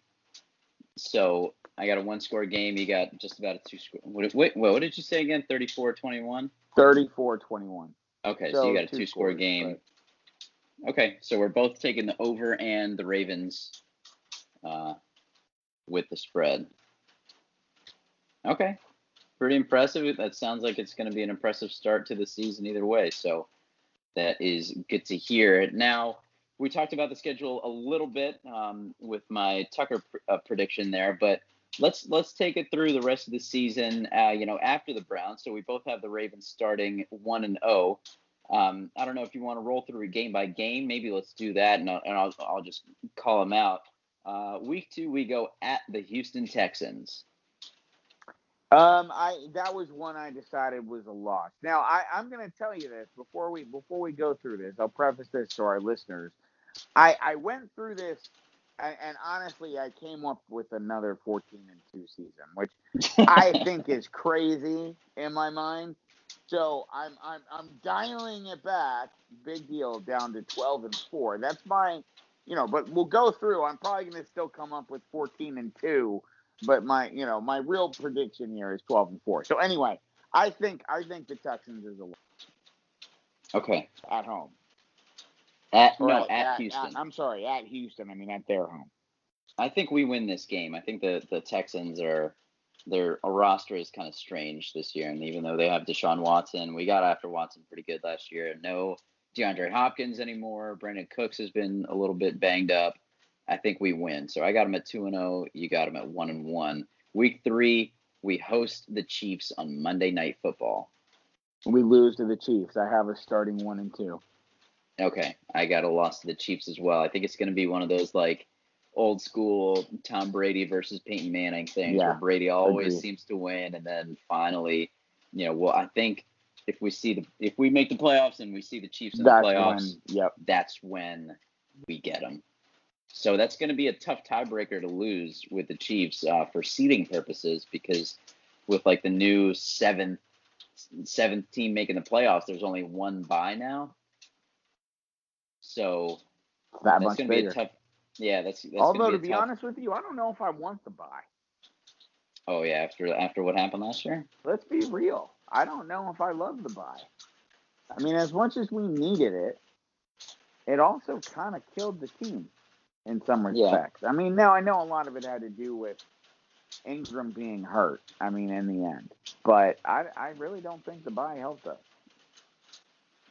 So I got a one score game. You got just about a two score. What, wait, what did you say again? 34-21. 34 21. Okay, so, you got a two score scores, game. Okay, so we're both taking the over and the Ravens uh, with the spread. Okay, pretty impressive. That sounds like it's going to be an impressive start to the season either way. So that is good to hear. Now we talked about the schedule a little bit um, with my Tucker pr- uh, prediction there, but let's let's take it through the rest of the season. Uh, you know, after the Browns, so we both have the Ravens starting one and zero. Um, I don't know if you want to roll through a game by game. Maybe let's do that, and I'll, and I'll, I'll just call them out. Uh, week two, we go at the Houston Texans. Um, I that was one I decided was a loss. Now I, I'm going to tell you this before we before we go through this. I'll preface this to our listeners. I I went through this, and, and honestly, I came up with another 14 and two season, which I think is crazy in my mind. So I'm I'm I'm dialing it back, big deal, down to 12 and four. That's my, you know. But we'll go through. I'm probably going to still come up with 14 and two but my you know my real prediction here is 12 and 4 so anyway i think i think the texans is a one. Okay, at home at Or no at, Houston. i'm sorry at houston i mean at their home I think we win this game. I think the the Texans are their roster is kind of strange this year, and even though they have Deshaun Watson, we got after Watson pretty good last year. No DeAndre Hopkins anymore. Brandin Cooks has been a little bit banged up. I think we win. So I got them at two and zero. You got them at one and one. Week three, we host the Chiefs on Monday Night Football. we lose to the chiefs i have us starting one and two Okay, I got a loss to the Chiefs as well. I think it's going to be one of those like old school Tom Brady versus Peyton Manning things Yeah, where Brady always agreed. seems to win, and then finally, you know, well, I think if we see the if we make the playoffs and we see the Chiefs in the playoffs, when yep that's when we get them. So that's going to be a tough tiebreaker to lose with the Chiefs uh, for seeding purposes because with like the new seventh seventh team making the playoffs, there's only one bye now. So that that's going to be a tough. Yeah, that's, that's although gonna be, be tough, honest with you i don't know if i want the bye Oh yeah, after after what happened last year. let's be real i don't know if i love the bye i mean as much as we needed it it also kind of killed the team in some Yeah. respects. I mean, now I know a lot of it had to do with Ingram being hurt. I mean, in the end, but I, I really don't think the bye helped us.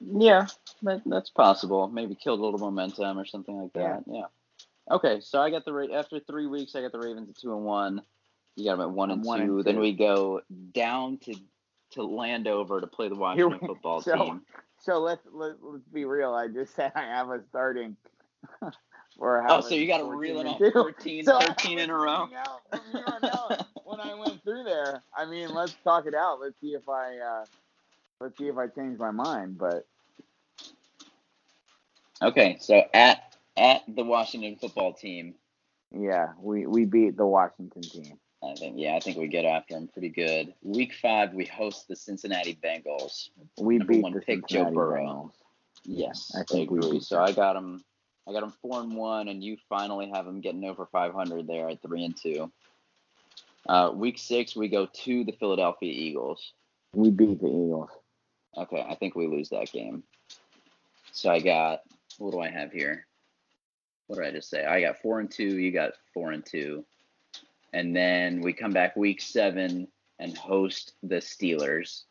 Yeah, that, that's possible. Maybe killed a little momentum or something like that. Yeah. Okay, so I got the Ra- after three weeks, I got the Ravens at two and one. You got them at one and one two. and Then we go down to to Landover to play the Washington we- football so- team. So let's let, let's be real. I just said I have a starting. for Oh, so you got to 14 reel it off two. 13, So 13 in a row. thinking out from here on out, when I went through there, I mean, let's talk it out. Let's see if I uh, let's see if I change my mind. But Okay, so at at the Washington football team, yeah, we we beat the Washington team. I think yeah, I think we get after them pretty good. Week five, we host the Cincinnati Bengals. We Number beat one the pick, Joe Burrow. Bengals. Yes, I think we agree. So. I got them. I got them four and one, and you finally have them getting over 500 there at three and two. Uh, week six, we go to the Philadelphia Eagles. We beat the Eagles. Okay, I think we lose that game. So I got what do I have here? What did I just say? I got four and two. You got four and two. and then we come back week seven and host the Steelers.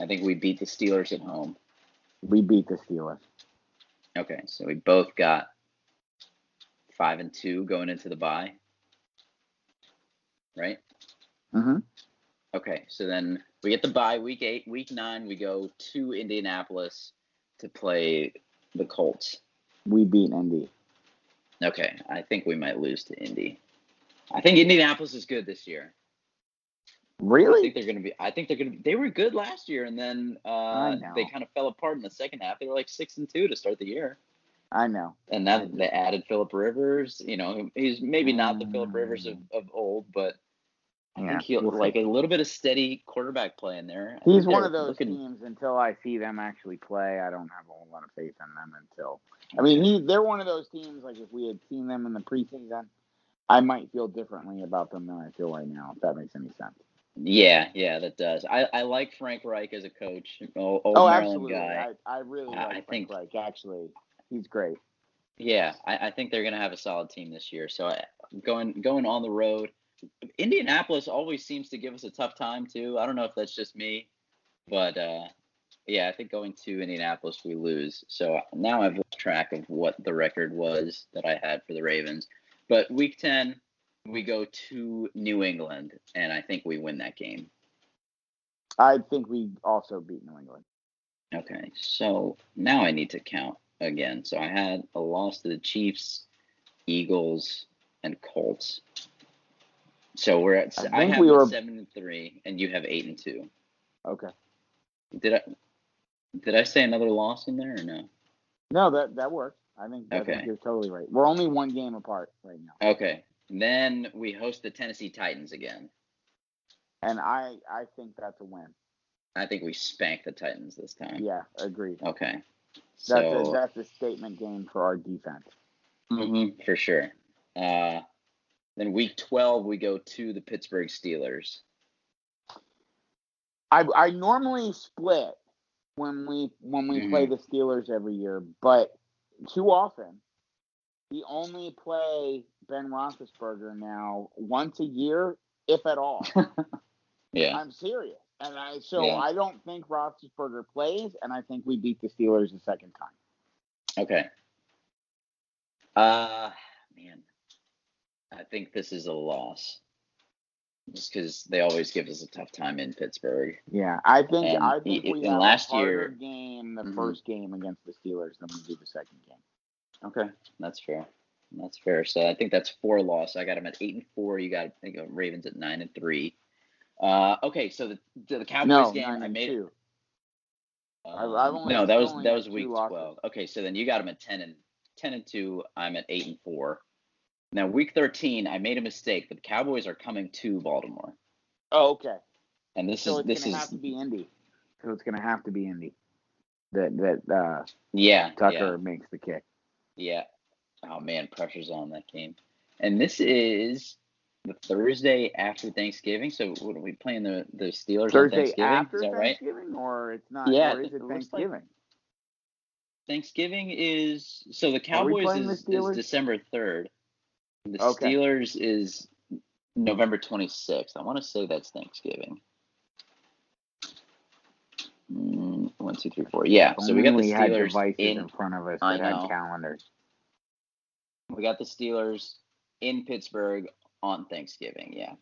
I think we beat the Steelers at home. We beat the Steelers. Okay, so we both got five and two going into the bye, right? Mm-hmm. Okay, so then we get the bye week eight, week nine. We go to Indianapolis to play the Colts. We beat Indy. Okay, I think we might lose to Indy. I think Indianapolis is good this year. Really? I think they're gonna be. I think they're gonna. Be, they were good last year, and then uh, they kind of fell apart in the second half. They were like six and two to start the year, I know. and now they added Philip Rivers. You know, he's maybe not the Philip Rivers of, of old, but I Yeah, think he'll we'll see. like a little bit of steady quarterback play in there. I He's one of those looking- teams until I see them actually play. I don't have a whole lot of faith in them until. I mean, he they're one of those teams. Like if we had seen them in the preseason, I might feel differently about them than I feel right now. If that makes any sense. Yeah, yeah, that does. I, I like Frank Reich as a coach. Old, old oh, Maryland absolutely. guy. I, I really I- like I Frank think- Reich. Actually, he's great. Yeah, I, I think they're gonna have a solid team this year. So I, going going on the road, Indianapolis always seems to give us a tough time too. I don't know if that's just me, but uh, yeah, I think going to Indianapolis we lose. So now I've lost track of what the record was that I had for the Ravens. But week ten, we go to New England, and I think we win that game. I think we also beat New England. Okay, so now I need to count again. So I had a loss to the Chiefs, Eagles, and Colts. So we're at. I I, think have we were- seven and three, and you have eight and two. Okay. Did I? Did I say another loss in there or no? No, that that works. I think, I think Okay. you're totally right. We're only one game apart right now, Okay. Then we host the Tennessee Titans again. and I I think that's a win. I think we spank the Titans this time. Yeah, agreed. Okay. That's So a, that's a statement game for our defense. Mm-hmm, for sure. Uh, then week twelve we go to the Pittsburgh Steelers. I I normally split when we when we play Mm-hmm. the Steelers every year, but too often we only play Ben Roethlisberger now once a year, if at all. Yeah. I'm serious, and I so Yeah. I don't think Roethlisberger plays, and I think we beat the Steelers a second time. Okay. Uh man. I think this is a loss. Just because they always give us a tough time in Pittsburgh. Yeah, I think And I think we last a year- game the Mhm. first game against the Steelers than we do the second game. Okay, that's fair. That's fair. So I think that's four loss. I got them at eight and four. You got you got Ravens at nine and three. Uh, okay, so the the Cowboys No, game I made. two. Um, I've only- no, that was that was week twelve. Okay, so then you got them at ten and ten and two. I'm at eight and four. Now week thirteen, I made a mistake. The Cowboys are coming to Baltimore, Oh, okay. and this So is it's this gonna is have to be Indy. So it's gonna have to be Indy. That that uh, yeah Tucker yeah. makes the kick. Yeah. Oh man, pressure's on that game. And this is the Thursday after Thanksgiving. So what are we playing the the Steelers on Thursday Thanksgiving? after is that right? Thanksgiving, or it's not? Yeah, or is it it looks like- Thanksgiving? Thanksgiving is so the Cowboys is, is December third. The Okay. Steelers is November twenty sixth. I want to say that's Thanksgiving. Mm, one, two, three, four. Yeah. So we got the Only had devices in, in front of us I that know. had calendars. we got the Steelers in Pittsburgh on Thanksgiving. Yeah.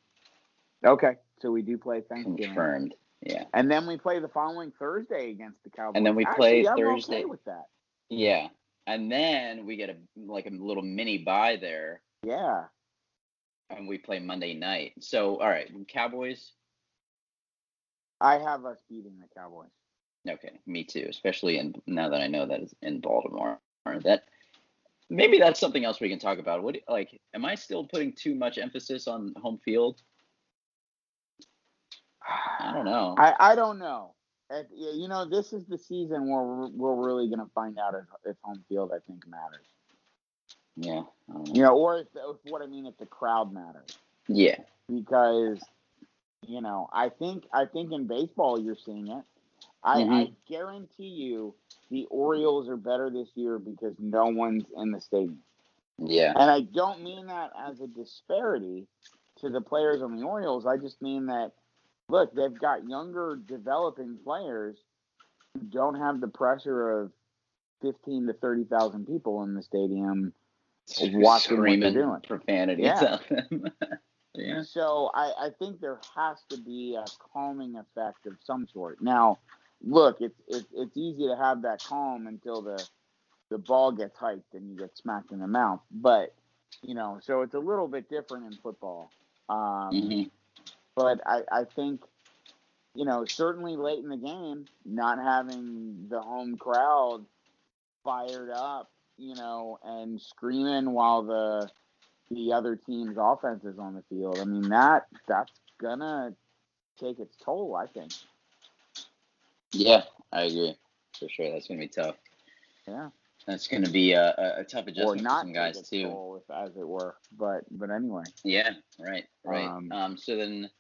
Okay, so we do play Thanksgiving, Confirmed. Yeah. and then we play the following Thursday against the Cowboys. And then we Actually, play I'm Thursday. Okay with that. Yeah. And then we get a like a little mini bye there Yeah. and we play Monday night. So all right, Cowboys. I have us beating the Cowboys. Okay, me too, especially in now that I know that it's in Baltimore. That maybe that's something else we can talk about. What like am I still putting too much emphasis on home field? I don't know. I, I don't know. At, you know, this is the season where we're, we're really going to find out if, if home field, I think, matters. Yeah. You know, or if, if what I mean, if the crowd matters. Yeah. Because, you know, I think I think in baseball you're seeing it. I, I Mhm. guarantee you the Orioles are better this year because no one's in the stadium. Yeah. And I don't mean that as a disparity to the players on the Orioles. I just mean that look, they've got younger developing players who don't have the pressure of 15 to 30,000 people in the stadium watching Screaming what they're doing. profanities Yeah. yeah. So I, I think there has to be a calming effect of some sort. Now, look, it's it's it's easy to have that calm until the the ball gets hyped and you get smacked in the mouth. But you know, so it's a little bit different in football. Um, Mhm. But I, I think, you know, certainly late in the game, not having the home crowd fired up, you know, and screaming while the the other team's offense is on the field. I mean that that's gonna take its toll, I think. Yeah, I agree. For sure. That's going to be tough. Yeah. That's going to be a, a, a tough Or adjustment for not some guys, too. toll, if, as it were. But but anyway. Yeah, right, right. Um, Um, so then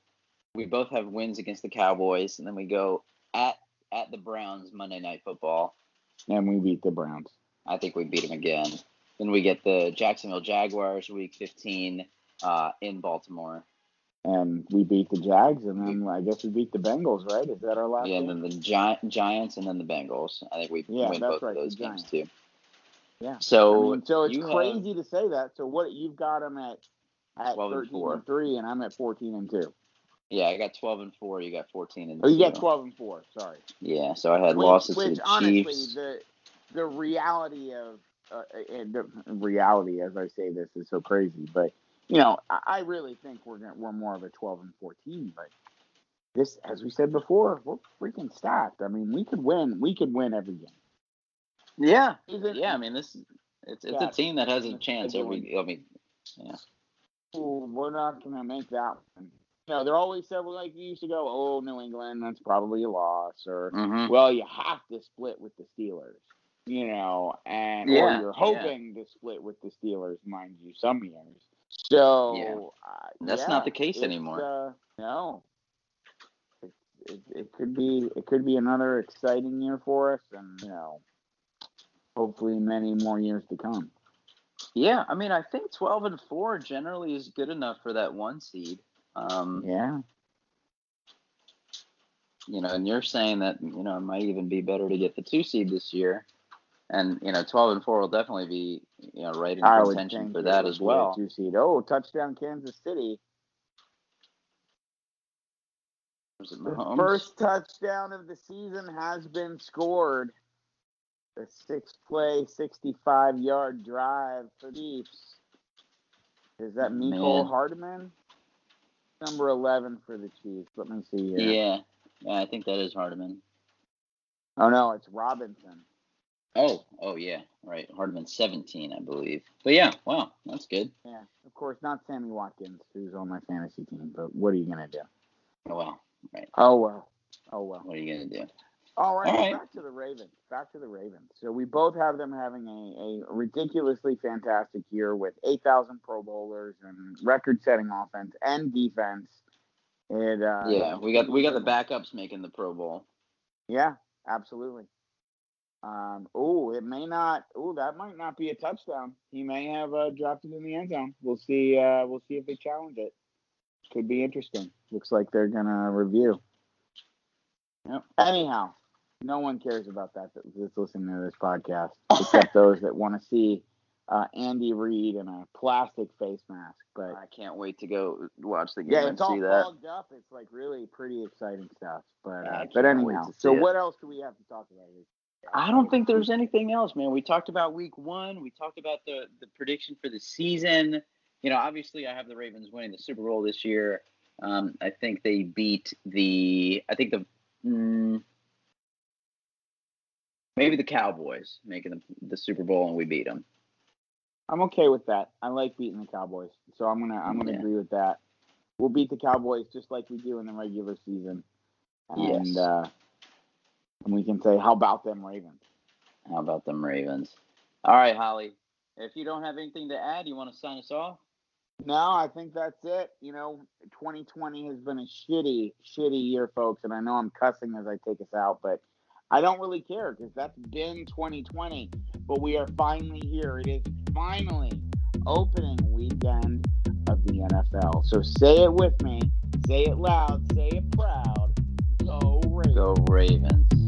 we both have wins against the Cowboys, and then we go at at the Browns Monday Night Football. And we beat the Browns. I think we beat them again. Then we get the Jacksonville Jaguars Week 15 uh, in Baltimore. And we beat the Jags and then I guess we beat the Bengals, right? Is that our last Yeah, and then the Gi- Giants, and then the Bengals. I think we Yeah, win both right, of those games too. Yeah. So, I mean, so it's crazy to say that. So what you've got them at at 12 and 13 four. and 3 and I'm at 14 and 2. yeah, I got 12 and four. You got 14 and Oh, you got 12 and 4. Sorry. Yeah, so I had which, losses which to the honestly, Chiefs. the the reality of uh, and the reality, as I say this, is so crazy. But you know, I, I really think we're gonna, we're more of a 12 and 14. But this, as we said before, we're freaking stacked. I mean, we could win. We could win every game. Yeah, Even yeah. I mean, this it's it's Yeah, a team that has a chance every. I mean, yeah. Ooh, we're not gonna make that one. You know, they're always said well, like you used to go, oh, New England, that's probably a loss, or hmm well, you have to split with the Steelers, you know, and or you're yeah. hoping to split with the Steelers, mind you, some years. So Yeah. uh, That's yeah, not the case anymore. Uh, no, it, it, it could be it could be another exciting year for us, and you know, hopefully many more years to come. Yeah, I mean, I think 12 and 4 generally is good enough for that one seed. Um, Yeah, you know, and you're saying that, you know, it might even be better to get the two seed this year. And, you know, 12 and 4 will definitely be, you know, right in I contention for that as well. Two seed. Oh, touchdown, Kansas City. The first touchdown of the season has been scored. The six play, 65 yard drive for the Chiefs. Is that Mecole Man. Hardman? Number 11 for the Chiefs. Let me see here. Yeah. Yeah, I think that is Hardman. Oh, no, it's Robinson. Oh, oh yeah, right. Hardman 17, I believe. But yeah, wow, that's good. Yeah, of course, not Sammy Watkins, who's on my fantasy team, but what are you going to do? Oh well, right. Oh, well. Oh, well. what are you gonna do? All right, All right. back to the Ravens. Back to the Ravens. So we both have them having a, a ridiculously fantastic year with 8,000 Pro Bowlers and record-setting offense and defense. It, uh, yeah, we got we got the backups making the Pro Bowl. Yeah, absolutely. Um, oh, it may not. Oh, that might not be a touchdown. He may have uh, dropped it in the end zone. We'll see. Uh, we'll see if they challenge it. Could be interesting. Looks like they're gonna review. Yep. Anyhow, no one cares about that that- that's listening to this podcast, except those that want to see uh, Andy Reid in a plastic face mask. But I can't wait to go watch the game yeah, and it's all see that. fogged up. It's like really pretty exciting stuff. But uh, but anyhow, so it. what else do we have to talk about here? I don't think there's anything else, man. We talked about week one. We talked about the the prediction for the season. You know, obviously, I have the Ravens winning the Super Bowl this year. Um, I think they beat the. I think the. Mm, maybe the Cowboys making the, the Super Bowl and we beat them. I'm okay with that. I like beating the Cowboys, so I'm gonna I'm gonna Yeah. agree with that. We'll beat the Cowboys just like we do in the regular season, and Yes. uh, and we can say, how about them Ravens? How about them Ravens? All right, Holly. If you don't have anything to add, you want to sign us off? No, I think that's it. You know, 2020 has been a shitty, shitty year, folks, and I know I'm cussing as I take us out, but I don't really care because that's been 2020. But we are finally here. It is finally opening weekend of the NFL. So say it with me, say it loud, say it proud. Go Ravens. Go Ravens.